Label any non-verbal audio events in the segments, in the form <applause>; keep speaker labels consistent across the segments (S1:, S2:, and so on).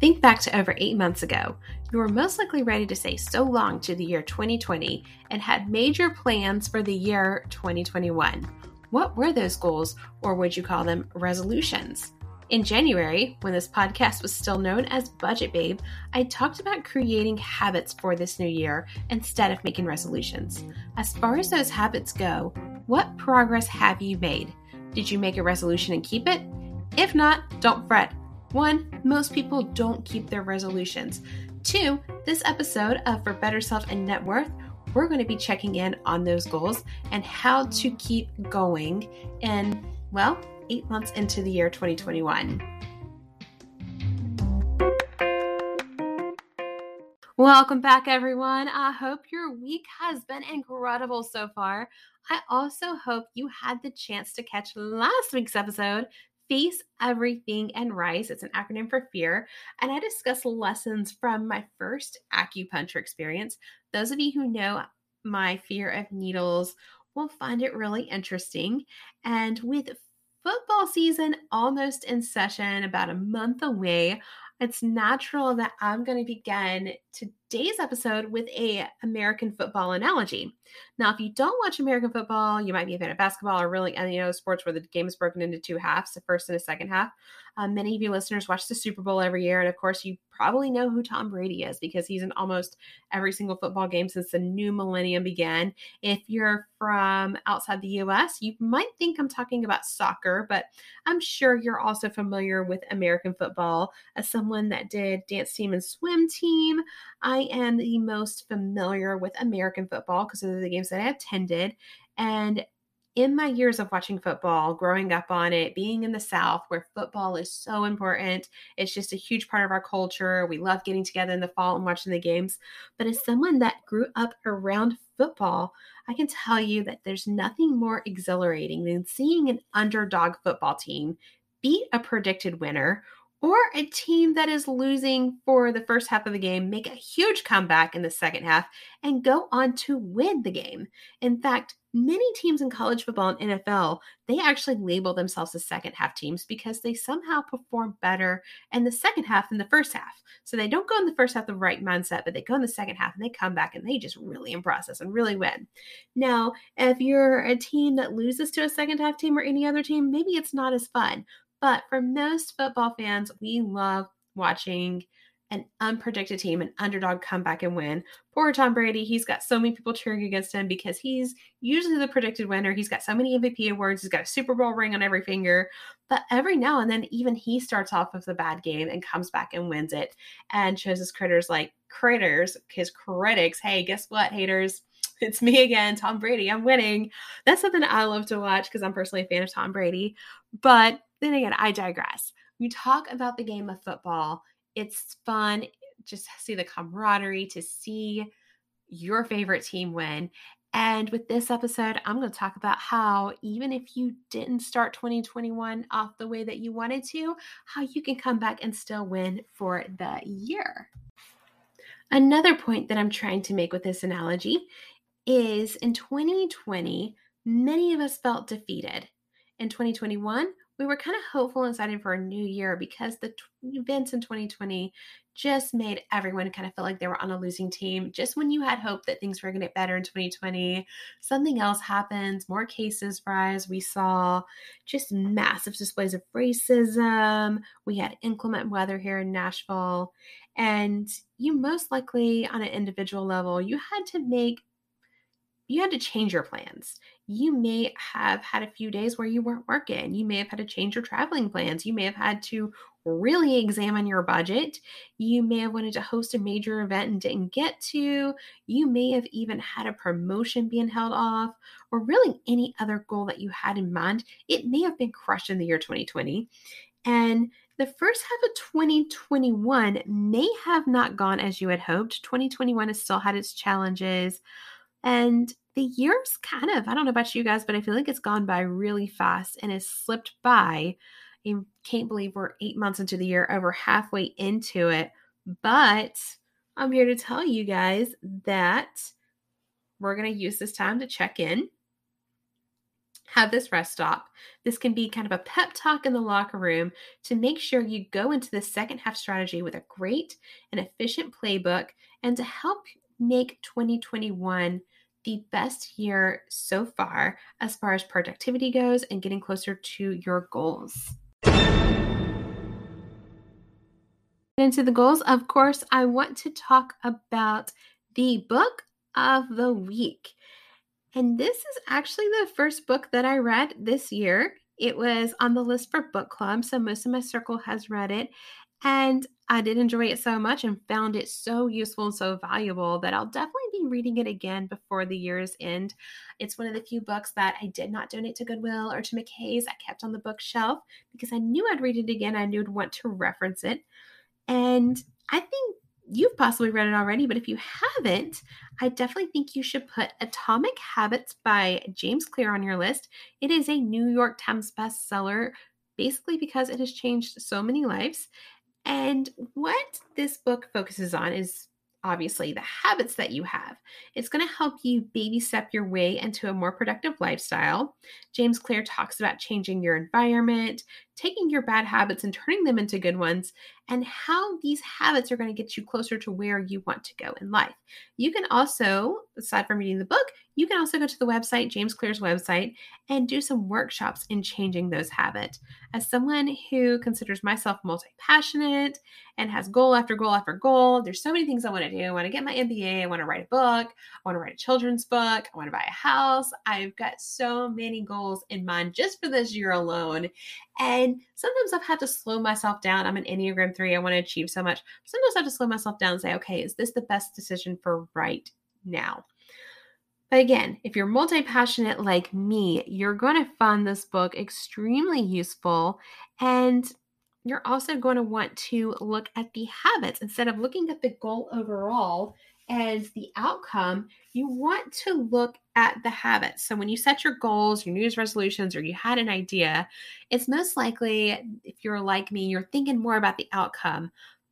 S1: Think back to over eight months ago. You were most likely ready to say so long to the year 2020 and had major plans for the year 2021. What were those goals, or would you call them resolutions? In January, when this podcast was still known as Budget Babe, I talked about creating habits for this new year instead of making resolutions. As far as those habits go, what progress have you made? Did you make a resolution and keep it? If not, don't fret. One, most people don't keep their resolutions. Two, this episode of For Better Self and Net Worth, we're going to be checking in on those goals and how to keep going in, well, eight months into the year 2021. Welcome back, everyone. I hope your week has been incredible so far. I also hope you had the chance to catch last week's episode, Face Everything and Rise. It's an acronym for fear. And I discuss lessons from my first acupuncture experience. Those of you who know my fear of needles will find it really interesting. And with football season almost in session, about a month away, it's natural that I'm going to begin today's episode with a American football analogy. Now, if you don't watch American football, you might be a fan of basketball or really any other sports where the game is broken into two halves, a first and a second half. Um, many of you listeners watch the Super Bowl every year, and of course, you probably know who Tom Brady is because he's in almost every single football game since the new millennium began. If you're from outside the US, you might think I'm talking about soccer, but I'm sure you're also familiar with American football. As someone that did dance team and swim team, I am the most familiar with American football because of the games that I attended. And in my years of watching football, growing up on it, being in the South where football is so important, it's just a huge part of our culture. We love getting together in the fall and watching the games. But as someone that grew up around football, I can tell you that there's nothing more exhilarating than seeing an underdog football team beat a predicted winner or a team that is losing for the first half of the game make a huge comeback in the second half and go on to win the game. In fact, many teams in college football and NFL, they actually label themselves as second half teams because they somehow perform better in the second half than the first half. So they don't go in the first half the right mindset, but they go in the second half and they come back and they just really impress us and really win. Now, if you're a team that loses to a second half team or any other team, maybe it's not as fun. But for most football fans, we love watching an unpredicted team, an underdog come back and win. Poor Tom Brady, he's got so many people cheering against him because he's usually the predicted winner. He's got so many MVP awards, he's got a Super Bowl ring on every finger. But every now and then, even he starts off with a bad game and comes back and wins it and shows his critters like critters, his critics, hey, guess what, haters? It's me again, Tom Brady. I'm winning. That's something I love to watch because I'm personally a fan of Tom Brady. But then again, I digress. We talk about the game of football. It's fun just see the camaraderie, to see your favorite team win. And with this episode, I'm going to talk about how, even if you didn't start 2021 off the way that you wanted to, how you can come back and still win for the year. Another point that I'm trying to make with this analogy is in 2020, many of us felt defeated. In 2021, we were kind of hopeful and excited for a new year because the t- events in 2020 just made everyone kind of feel like they were on a losing team. Just when you had hope that things were going to get better in 2020, something else happens, more cases rise. We saw just massive displays of racism. We had inclement weather here in Nashville. And you most likely, on an individual level, you had to make you had to change your plans. You may have had a few days where you weren't working. You may have had to change your traveling plans. You may have had to really examine your budget. You may have wanted to host a major event and didn't get to. You may have even had a promotion being held off, or really any other goal that you had in mind. It may have been crushed in the year 2020. And the first half of 2021 may have not gone as you had hoped. 2021 has still had its challenges. And the year's kind of, I don't know about you guys, but I feel like it's gone by really fast and has slipped by. I can't believe we're eight months into the year, over halfway into it. But I'm here to tell you guys that we're going to use this time to check in have this rest stop. This can be kind of a pep talk in the locker room to make sure you go into the second half strategy with a great and efficient playbook and to help make 2021 the best year so far as far as productivity goes and getting closer to your goals. Into the goals, of course, I want to talk about the book of the week. And this is actually the first book that I read this year. It was on the list for book club, so most of my circle has read it. And I did enjoy it so much and found it so useful and so valuable that I'll definitely be reading it again before the year's end. It's one of the few books that I did not donate to Goodwill or to McKay's. I kept on the bookshelf because I knew I'd read it again. I knew I'd want to reference it. And I think you've possibly read it already, but if you haven't, I definitely think you should put Atomic Habits by James Clear on your list. It is a New York Times bestseller, basically because it has changed so many lives. And what this book focuses on is obviously the habits that you have. It's going to help you baby step your way into a more productive lifestyle. James Clear talks about changing your environment, taking your bad habits and turning them into good ones, and how these habits are going to get you closer to where you want to go in life. You can also, aside from reading the book, you can also go to the website, James Clear's website, and do some workshops in changing those habits. As someone who considers myself multi passionate and has goal after goal after goal, there's so many things I want to do. I want to get my MBA, I want to write a book, I want to write a children's book, I want to buy a house. I've got so many goals in mind just for this year alone. And sometimes I've had to slow myself down. I'm an Enneagram 3, I want to achieve so much. Sometimes I have to slow myself down and say, okay, is this the best decision for right now? But again, if you're multi passionate like me, you're going to find this book extremely useful. And you're also going to want to look at the habits instead of looking at the goal overall as the outcome. You want to look at the habits. So when you set your goals, your New Year's resolutions, or you had an idea, it's most likely, if you're like me, you're thinking more about the outcome.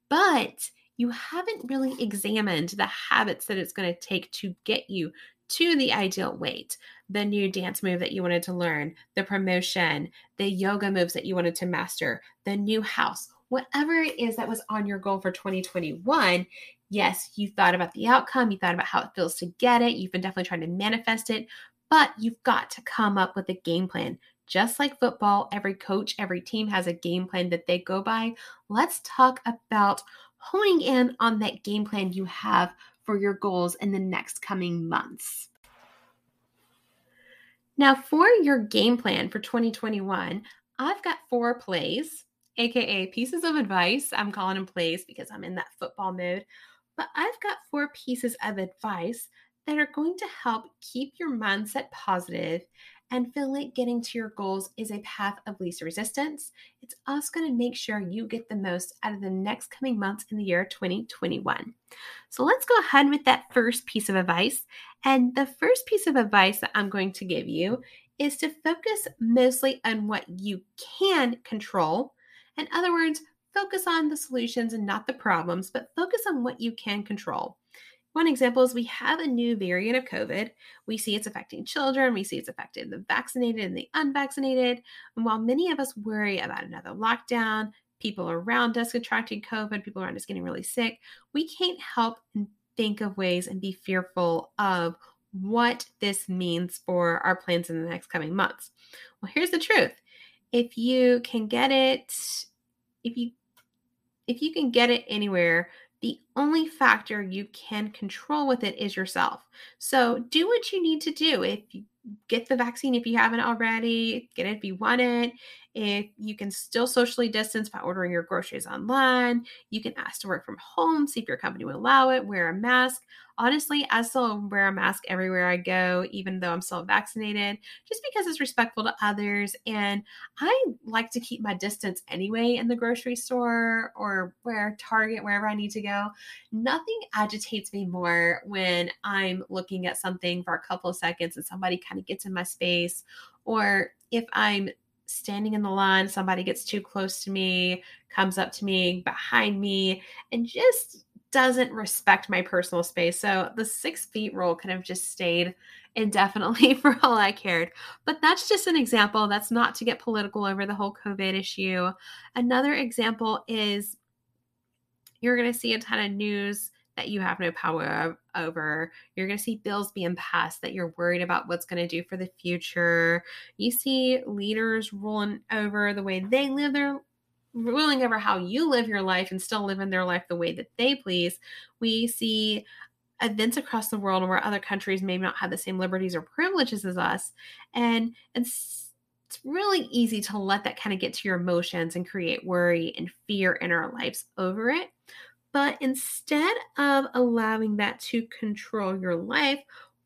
S1: But you haven't really examined the habits that it's going to take to get you to the ideal weight, the new dance move that you wanted to learn, the promotion, the yoga moves that you wanted to master, the new house, whatever it is that was on your goal for 2021. Yes, you thought about the outcome, you thought about how it feels to get it, you've been definitely trying to manifest it, but you've got to come up with a game plan. Just like football, every coach, every team has a game plan that they go by. Let's talk about honing in on that game plan you have for your goals in the next coming months. Now, for your game plan for 2021, I've got four plays, aka pieces of advice. I'm calling them plays because I'm in that football mode. But I've got four pieces of advice that are going to help keep your mindset positive and feel like getting to your goals is a path of least resistance. It's also going to make sure you get the most out of the next coming months in the year 2021. So let's go ahead with that first piece of advice. And the first piece of advice that I'm going to give you is to focus mostly on what you can control. In other words, focus on the solutions and not the problems, but focus on what you can control. One example is we have a new variant of COVID. We see it's affecting children, we see it's affecting the vaccinated and the unvaccinated. And while many of us worry about another lockdown, people around us contracting COVID, people around us getting really sick, we can't help and think of ways and be fearful of what this means for our plans in the next coming months. Well, here's the truth. If you can get it, if you if you can get it anywhere the only factor you can control with it is yourself. So do what you need to do. If you get the vaccine if you haven't already, get it if you want it. If you can still socially distance by ordering your groceries online, you can ask to work from home, see if your company will allow it, wear a mask. Honestly, I still wear a mask everywhere I go, even though I'm still vaccinated, just because it's respectful to others. And I like to keep my distance anyway in the grocery store or where Target, wherever I need to go. Nothing agitates me more when I'm looking at something for a couple of seconds and somebody kind of gets in my space, or if I'm standing in the line, somebody gets too close to me, comes up to me behind me, and just doesn't respect my personal space. So the six feet rule could have just stayed indefinitely <laughs> for all I cared. But that's just an example. That's not to get political over the whole COVID issue. Another example is you're going to see a ton of news that you have no power over. You're going to see bills being passed that you're worried about what's going to do for the future. You see leaders ruling over the way they live their ruling over how you live your life and still living their life the way that they please. We see events across the world where other countries may not have the same liberties or privileges as us. And it's, it's really easy to let that kind of get to your emotions and create worry and fear in our lives over it. But instead of allowing that to control your life,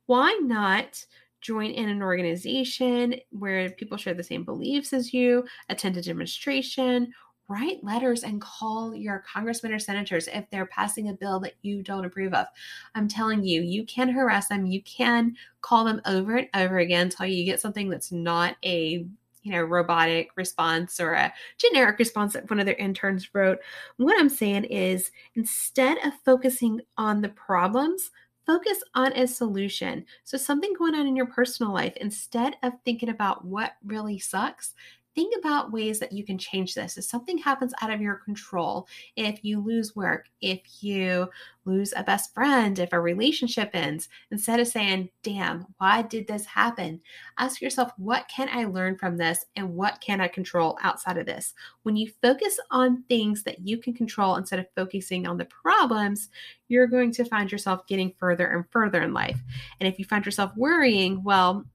S1: why not join in an organization where people share the same beliefs as you, attend a demonstration, write letters and call your congressmen or senators if they're passing a bill that you don't approve of. I'm telling you, you can harass them. You can call them over and over again until you get something that's not a you know robotic response or a generic response that one of their interns wrote. What i'm saying is instead of focusing on the problems focus on a solution. So something going on in your personal life instead of thinking about what really sucks think about ways that you can change this. If something happens out of your control, if you lose work, if you lose a best friend, if a relationship ends, instead of saying, damn, why did this happen? Ask yourself, what can I learn from this and what can I control outside of this? When you focus on things that you can control instead of focusing on the problems, you're going to find yourself getting further and further in life. And if you find yourself worrying, well,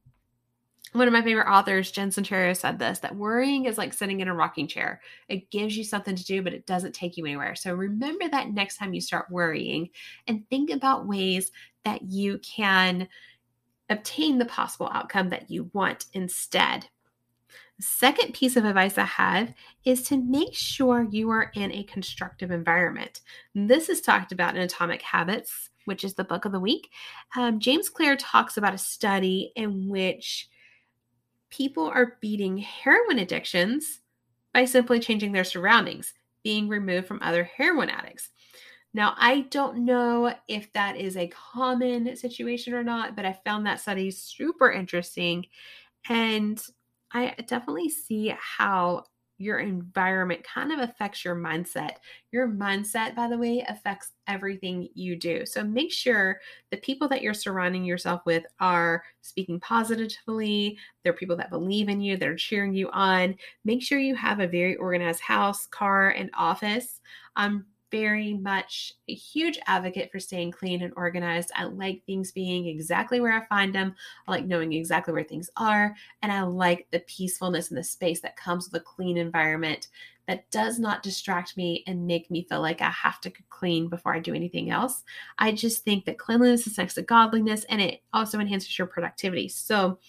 S1: one of my favorite authors, Jen Sincero, said this that worrying is like sitting in a rocking chair. It gives you something to do, but it doesn't take you anywhere. So remember that next time you start worrying and think about ways that you can obtain the possible outcome that you want instead. The second piece of advice I have is to make sure you are in a constructive environment. This is talked about in Atomic Habits, which is the book of the week. Um, James Clear talks about a study in which people are beating heroin addictions by simply changing their surroundings, being removed from other heroin addicts. Now, I don't know if that is a common situation or not, but I found that study super interesting. And I definitely see how your environment kind of affects your mindset. Your mindset, by the way, affects everything you do. So make sure the people that you're surrounding yourself with are speaking positively. They're people that believe in you, they're cheering you on. Make sure you have a very organized house, car, and office. Um, very much a huge advocate for staying clean and organized. I like things being exactly where I find them. I like knowing exactly where things are. And I like the peacefulness and the space that comes with a clean environment that does not distract me and make me feel like I have to clean before I do anything else. I just think that cleanliness is next to godliness and it also enhances your productivity. So,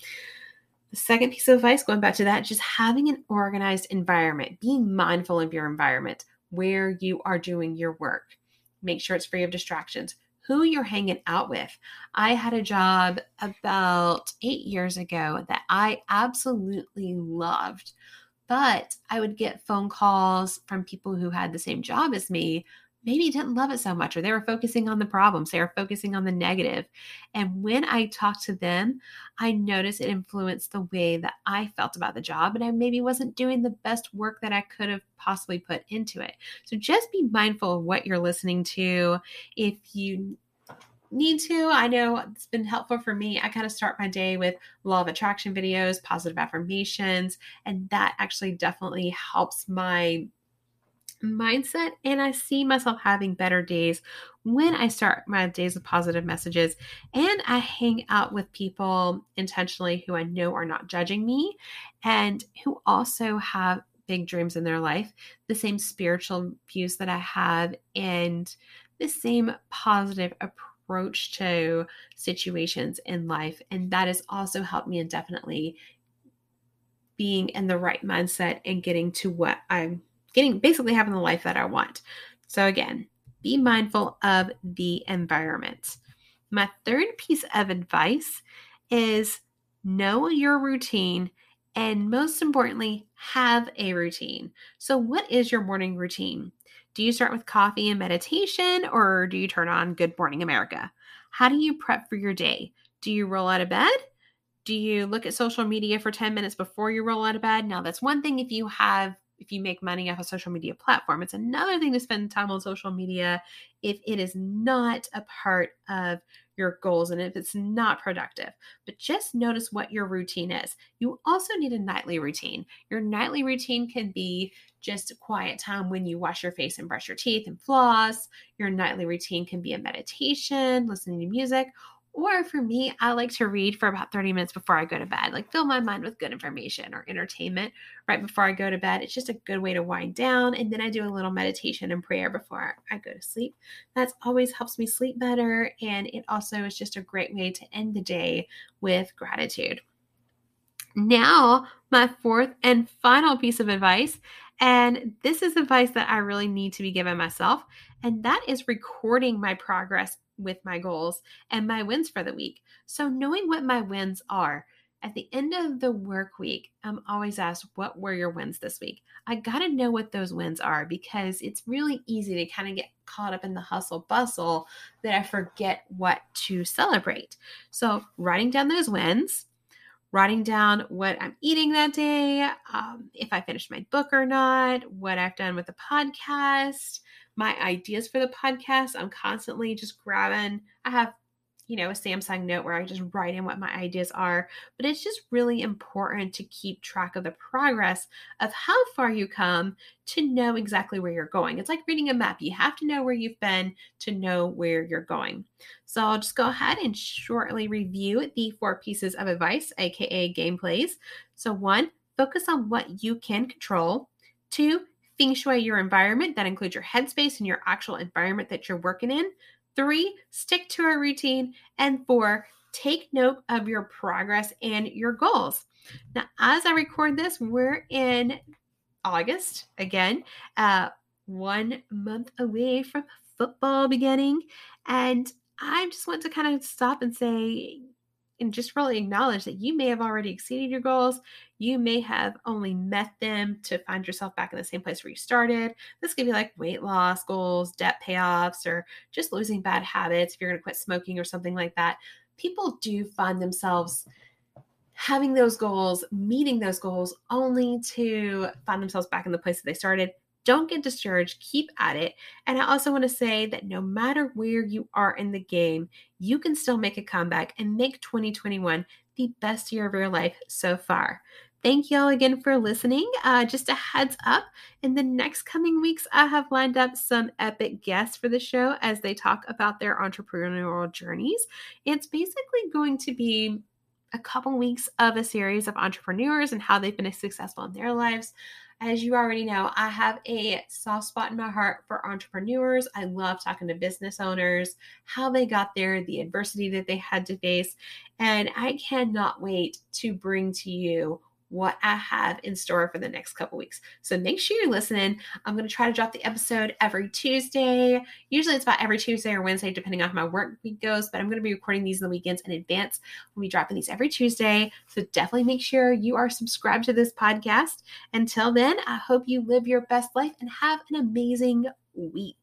S1: the second piece of advice, going back to that, just having an organized environment, being mindful of your environment where you are doing your work. Make sure it's free of distractions. Who you're hanging out with. I had a job about eight years ago that I absolutely loved, but I would get phone calls from people who had the same job as me maybe didn't love it so much or they were focusing on the problems they were focusing on the negative and when i talked to them i noticed it influenced the way that i felt about the job and i maybe wasn't doing the best work that i could have possibly put into it so just be mindful of what you're listening to if you need to. I know it's been helpful for me. I kind of start my day with law of attraction videos, positive affirmations, and that actually definitely helps my mindset and I see myself having better days when I start my days with positive messages and I hang out with people intentionally who I know are not judging me and who also have big dreams in their life, the same spiritual views that I have and the same positive approach to situations in life and that has also helped me indefinitely being in the right mindset and getting to what I'm getting basically having the life that I want. So, again, be mindful of the environment. My third piece of advice is know your routine and most importantly, have a routine. So, what is your morning routine? Do you start with coffee and meditation or do you turn on Good Morning America? How do you prep for your day? Do you roll out of bed? Do you look at social media for 10 minutes before you roll out of bed? Now, that's one thing if you have if you make money off a social media platform. It's another thing to spend time on social media if it is not a part of your goals and if it's not productive. But just notice what your routine is. You also need a nightly routine. Your nightly routine can be just quiet time when you wash your face and brush your teeth and floss. Your nightly routine can be a meditation, listening to music, or for me, I like to read for about 30 minutes before I go to bed, like fill my mind with good information or entertainment right before I go to bed. It's just a good way to wind down. And then I do a little meditation and prayer before I go to sleep. That's always helps me sleep better. And it also is just a great way to end the day with gratitude. Now, my fourth and final piece of advice, and this is advice that I really need to be given myself, and that is recording my progress with my goals and my wins for the week. So, knowing what my wins are. At the end of the work week, I'm always asked, What were your wins this week? I got to know what those wins are because it's really easy to kind of get caught up in the hustle bustle that I forget what to celebrate. So, writing down those wins, writing down what I'm eating that day, um, if I finished my book or not, what I've done with the podcast, my ideas for the podcast. I'm constantly just grabbing, I have, you know, a Samsung note where I just write in what my ideas are, but it's just really important to keep track of the progress of how far you come to know exactly where you're going. It's like reading a map. You have to know where you've been to know where you're going. So I'll just go ahead and shortly review the four pieces of advice, aka game plays. So, one, focus on what you can control. Two, feng shui your environment. That includes your headspace and your actual environment that you're working in. Three, stick to a routine. And four, take note of your progress and your goals. Now, as I record this, we're in August again, uh, one month away from football beginning. And I just want to kind of stop and say, and just really acknowledge that you may have already exceeded your goals. You may have only met them to find yourself back in the same place where you started. This could be like weight loss goals, debt payoffs, or just losing bad habits if you're going to quit smoking or something like that. People do find themselves having those goals, meeting those goals, only to find themselves back in the place that they started don't get discouraged, keep at it. And I also want to say that no matter where you are in the game, you can still make a comeback and make 2021 the best year of your life so far. Thank you all again for listening. Uh, just a heads up in the next coming weeks, I have lined up some epic guests for the show as they talk about their entrepreneurial journeys. It's basically going to be a couple weeks of a series of entrepreneurs and how they've been successful in their lives. As you already know, I have a soft spot in my heart for entrepreneurs. I love talking to business owners, how they got there, the adversity that they had to face. And I cannot wait to bring to you what I have in store for the next couple weeks. So make sure you're listening. I'm going to try to drop the episode every Tuesday. Usually it's about every Tuesday or Wednesday, depending on how my work week goes, but I'm going to be recording these in the weekends in advance. We'll be dropping these every Tuesday. So definitely make sure you are subscribed to this podcast. Until then, I hope you live your best life and have an amazing week.